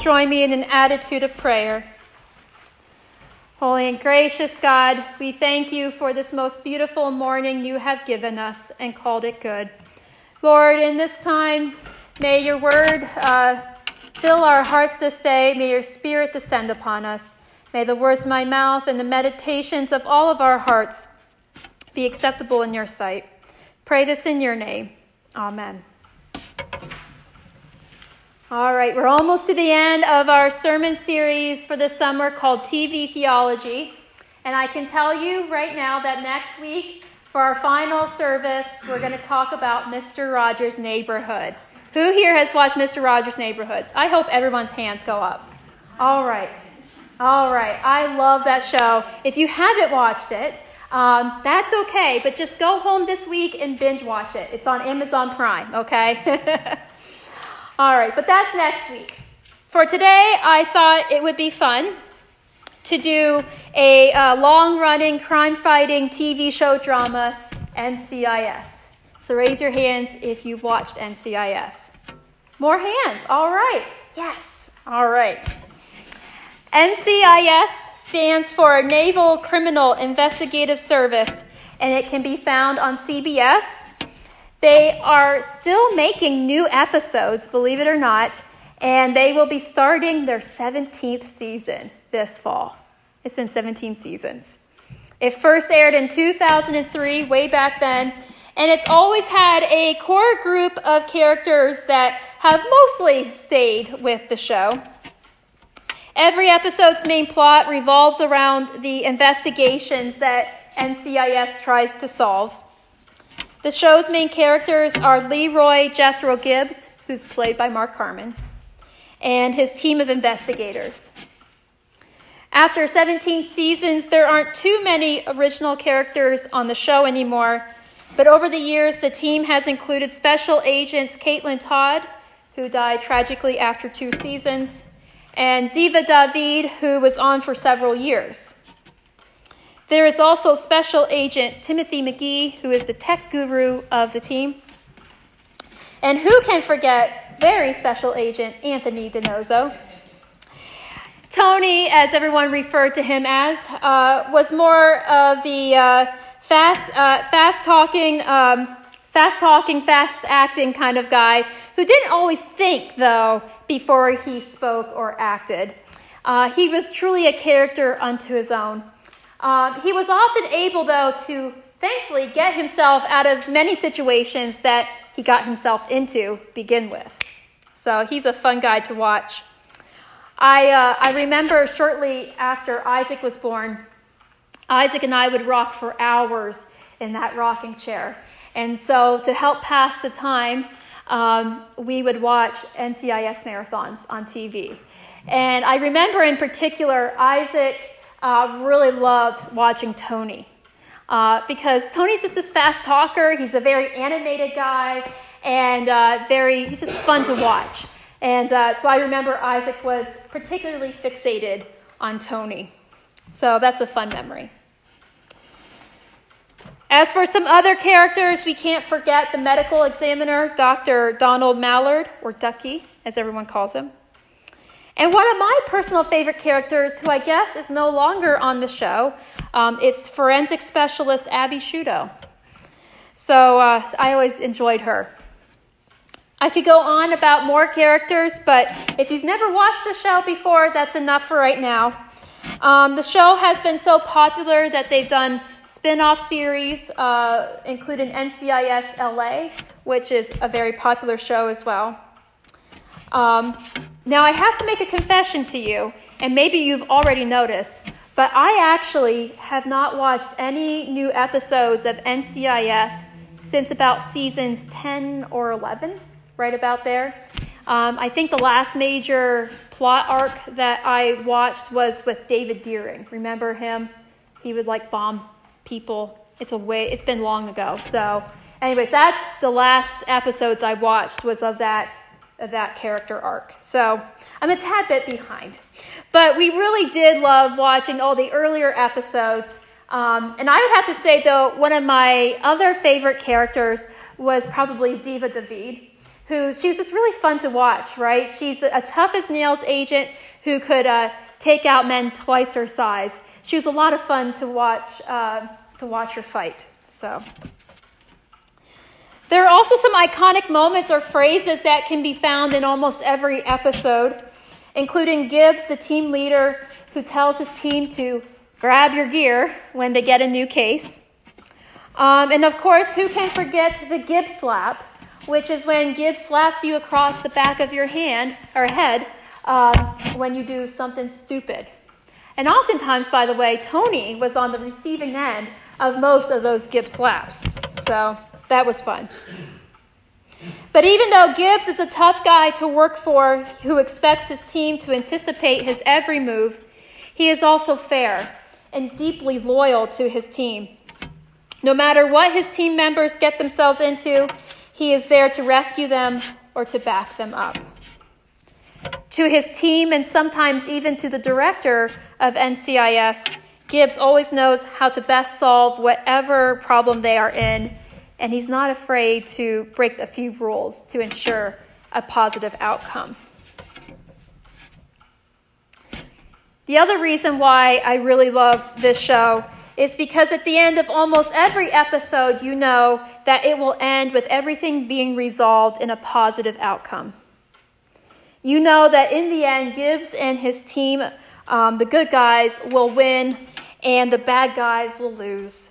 join me in an attitude of prayer. Holy and gracious God, we thank you for this most beautiful morning you have given us and called it good. Lord, in this time, may your word uh, fill our hearts this day. May your spirit descend upon us. May the words of my mouth and the meditations of all of our hearts be acceptable in your sight. Pray this in your name. Amen. All right, we're almost to the end of our sermon series for the summer called TV Theology. And I can tell you right now that next week, for our final service, we're going to talk about Mr. Rogers' Neighborhood. Who here has watched Mr. Rogers' Neighborhoods? I hope everyone's hands go up. All right. All right. I love that show. If you haven't watched it, um, that's okay, but just go home this week and binge watch it. It's on Amazon Prime, okay? All right, but that's next week. For today, I thought it would be fun to do a uh, long running crime fighting TV show drama, NCIS. So raise your hands if you've watched NCIS. More hands. All right. Yes. All right. NCIS stands for Naval Criminal Investigative Service, and it can be found on CBS they are still making new episodes, believe it or not, and they will be starting their 17th season this fall. It's been 17 seasons. It first aired in 2003, way back then, and it's always had a core group of characters that have mostly stayed with the show. Every episode's main plot revolves around the investigations that NCIS tries to solve. The show's main characters are Leroy Jethro Gibbs, who's played by Mark Harmon, and his team of investigators. After 17 seasons, there aren't too many original characters on the show anymore, but over the years, the team has included special agents Caitlin Todd, who died tragically after two seasons, and Ziva David, who was on for several years. There is also Special Agent Timothy McGee, who is the tech guru of the team. And who can forget very Special Agent Anthony DiNozzo? Tony, as everyone referred to him as, uh, was more of the uh, fast, uh, fast talking, um, fast talking, fast acting kind of guy who didn't always think, though, before he spoke or acted. Uh, he was truly a character unto his own. Um, he was often able, though, to thankfully get himself out of many situations that he got himself into begin with. So he's a fun guy to watch. I, uh, I remember shortly after Isaac was born, Isaac and I would rock for hours in that rocking chair. And so to help pass the time, um, we would watch NCIS marathons on TV. And I remember in particular, Isaac uh, really loved watching Tony. Uh, because Tony's just this fast talker. He's a very animated guy and uh, very, he's just fun to watch. And uh, so I remember Isaac was particularly fixated on Tony. So that's a fun memory. As for some other characters, we can't forget the medical examiner, Dr. Donald Mallard, or Ducky, as everyone calls him. And one of my personal favorite characters, who I guess is no longer on the show, um, is forensic specialist Abby Sciuto. So uh, I always enjoyed her. I could go on about more characters, but if you've never watched the show before, that's enough for right now. Um, the show has been so popular that they've done spin off series, uh, including NCIS LA, which is a very popular show as well. Um, now, I have to make a confession to you, and maybe you've already noticed, but I actually have not watched any new episodes of NCIS since about seasons 10 or 11, right about there. Um, I think the last major plot arc that I watched was with David Dearing. Remember him? He would like bomb people. It's a way. It's been long ago. So, anyways, that's the last episodes I watched was of that that character arc. So I'm a tad bit behind. But we really did love watching all the earlier episodes. Um, and I would have to say, though, one of my other favorite characters was probably Ziva David, who she was just really fun to watch, right? She's a, tough as nails agent who could uh, take out men twice her size. She was a lot of fun to watch uh, to watch her fight. So. There are also some iconic moments or phrases that can be found in almost every episode, including Gibbs, the team leader, who tells his team to grab your gear when they get a new case. Um, and of course, who can forget the Gibbs slap, which is when Gibbs slaps you across the back of your hand or head um, when you do something stupid. And oftentimes, by the way, Tony was on the receiving end of most of those Gibbs slaps. So that was fun. But even though Gibbs is a tough guy to work for who expects his team to anticipate his every move, he is also fair and deeply loyal to his team. No matter what his team members get themselves into, he is there to rescue them or to back them up. To his team, and sometimes even to the director of NCIS, Gibbs always knows how to best solve whatever problem they are in and he's not afraid to break a few rules to ensure a positive outcome. The other reason why I really love this show is because at the end of almost every episode, you know that it will end with everything being resolved in a positive outcome. You know that in the end, Gibbs and his team, um, the good guys, will win and the bad guys will lose.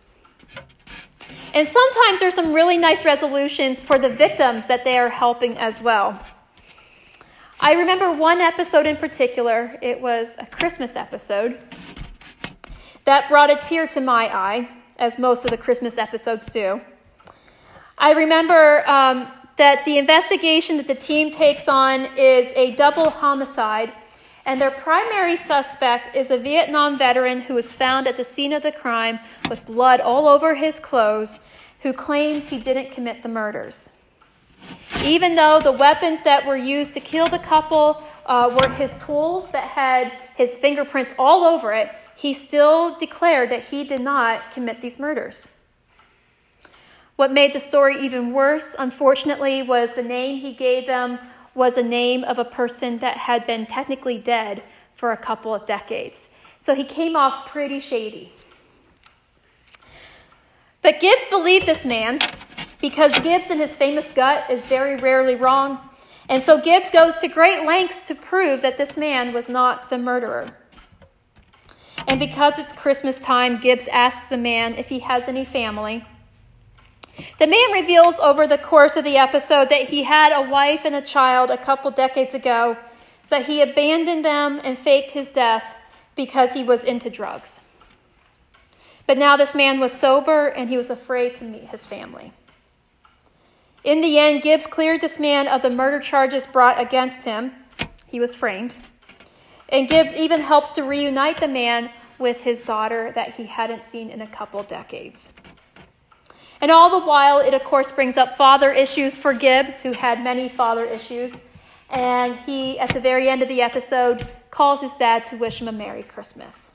And sometimes there's some really nice resolutions for the victims that they are helping as well. I remember one episode in particular, it was a Christmas episode, that brought a tear to my eye, as most of the Christmas episodes do. I remember um, that the investigation that the team takes on is a double homicide and their primary suspect is a Vietnam veteran who was found at the scene of the crime with blood all over his clothes, who claims he didn't commit the murders. Even though the weapons that were used to kill the couple uh, were his tools that had his fingerprints all over it, he still declared that he did not commit these murders. What made the story even worse, unfortunately, was the name he gave them was a name of a person that had been technically dead for a couple of decades. So he came off pretty shady. But Gibbs believed this man because Gibbs, in his famous gut, is very rarely wrong. And so Gibbs goes to great lengths to prove that this man was not the murderer. And because it's Christmas time, Gibbs asks the man if he has any family. The man reveals over the course of the episode that he had a wife and a child a couple decades ago, but he abandoned them and faked his death because he was into drugs. But now this man was sober and he was afraid to meet his family. In the end, Gibbs cleared this man of the murder charges brought against him. He was framed. And Gibbs even helps to reunite the man with his daughter that he hadn't seen in a couple decades. And all the while, it of course brings up father issues for Gibbs, who had many father issues. And he, at the very end of the episode, calls his dad to wish him a Merry Christmas.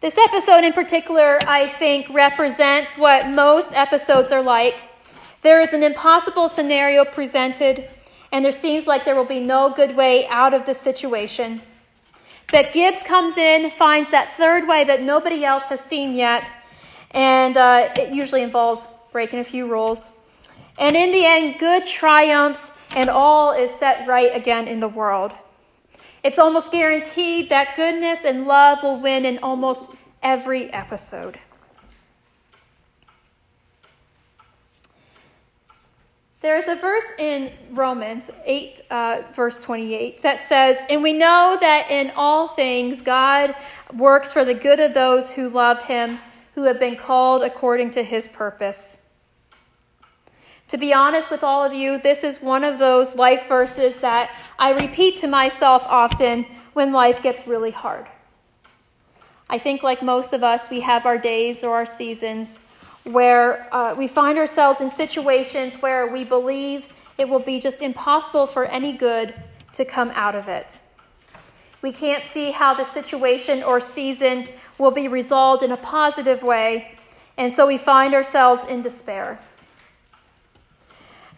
This episode in particular, I think, represents what most episodes are like. There is an impossible scenario presented, and there seems like there will be no good way out of the situation. But Gibbs comes in, finds that third way that nobody else has seen yet, and uh, it usually involves breaking a few rules. And in the end, good triumphs, and all is set right again in the world. It's almost guaranteed that goodness and love will win in almost every episode. There's a verse in Romans 8, uh, verse 28, that says, And we know that in all things God works for the good of those who love him, who have been called according to his purpose. To be honest with all of you, this is one of those life verses that I repeat to myself often when life gets really hard. I think, like most of us, we have our days or our seasons where uh, we find ourselves in situations where we believe it will be just impossible for any good to come out of it. We can't see how the situation or season will be resolved in a positive way, and so we find ourselves in despair.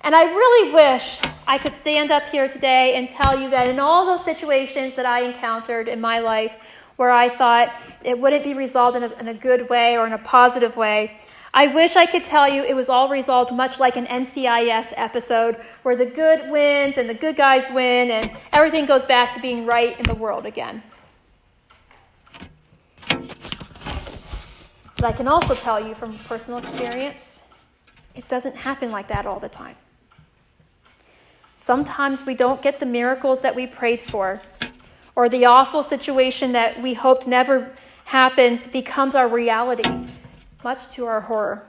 And I really wish I could stand up here today and tell you that in all those situations that I encountered in my life where I thought it wouldn't be resolved in a, in a good way or in a positive way, I wish I could tell you it was all resolved much like an NCIS episode where the good wins and the good guys win and everything goes back to being right in the world again. But I can also tell you from personal experience, it doesn't happen like that all the time. Sometimes we don't get the miracles that we prayed for, or the awful situation that we hoped never happens becomes our reality, much to our horror.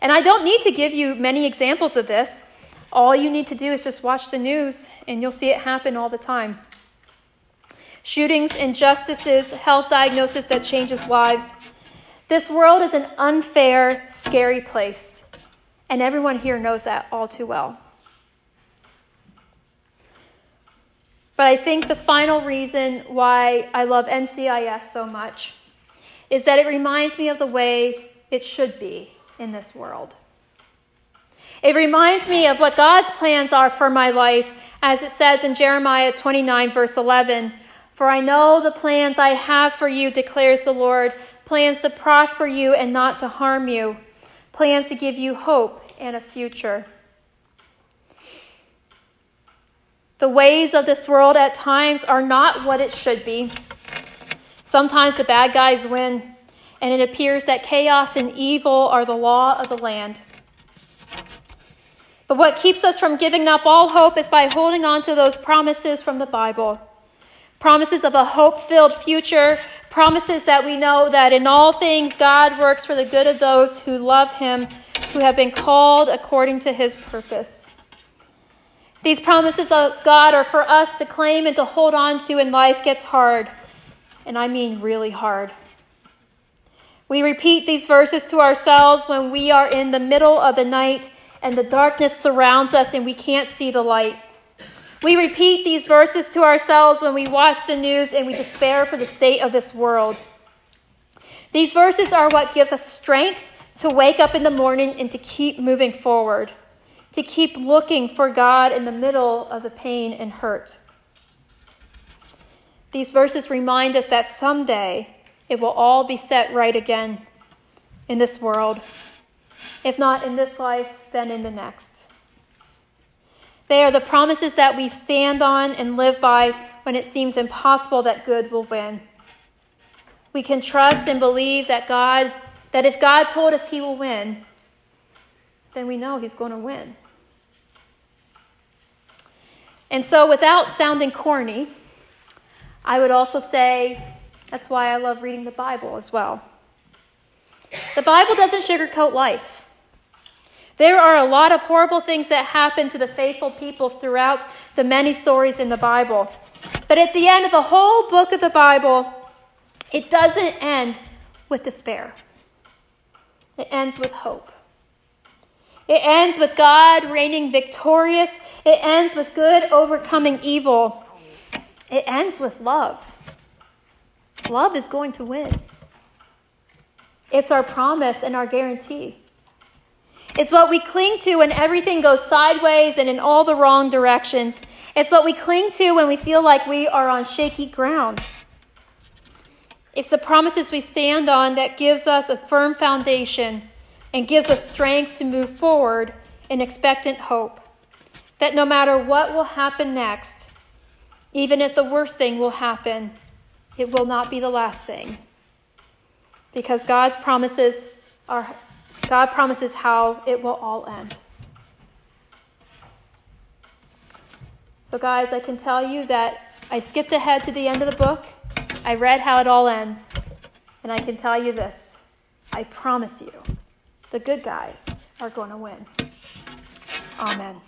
And I don't need to give you many examples of this. All you need to do is just watch the news, and you'll see it happen all the time. Shootings, injustices, health diagnosis that changes lives. This world is an unfair, scary place, and everyone here knows that all too well. But I think the final reason why I love NCIS so much is that it reminds me of the way it should be in this world. It reminds me of what God's plans are for my life, as it says in Jeremiah 29, verse 11 For I know the plans I have for you, declares the Lord plans to prosper you and not to harm you, plans to give you hope and a future. The ways of this world at times are not what it should be. Sometimes the bad guys win, and it appears that chaos and evil are the law of the land. But what keeps us from giving up all hope is by holding on to those promises from the Bible promises of a hope filled future, promises that we know that in all things God works for the good of those who love Him, who have been called according to His purpose. These promises of God are for us to claim and to hold on to when life gets hard. And I mean really hard. We repeat these verses to ourselves when we are in the middle of the night and the darkness surrounds us and we can't see the light. We repeat these verses to ourselves when we watch the news and we despair for the state of this world. These verses are what gives us strength to wake up in the morning and to keep moving forward to keep looking for God in the middle of the pain and hurt. These verses remind us that someday it will all be set right again in this world. If not in this life, then in the next. They are the promises that we stand on and live by when it seems impossible that good will win. We can trust and believe that God that if God told us he will win, then we know he's going to win. And so, without sounding corny, I would also say that's why I love reading the Bible as well. The Bible doesn't sugarcoat life. There are a lot of horrible things that happen to the faithful people throughout the many stories in the Bible. But at the end of the whole book of the Bible, it doesn't end with despair, it ends with hope. It ends with God reigning victorious. It ends with good overcoming evil. It ends with love. Love is going to win. It's our promise and our guarantee. It's what we cling to when everything goes sideways and in all the wrong directions. It's what we cling to when we feel like we are on shaky ground. It's the promises we stand on that gives us a firm foundation and gives us strength to move forward in expectant hope that no matter what will happen next, even if the worst thing will happen, it will not be the last thing. Because God's promises are God promises how it will all end. So guys, I can tell you that I skipped ahead to the end of the book. I read how it all ends. And I can tell you this. I promise you the good guys are going to win. Amen.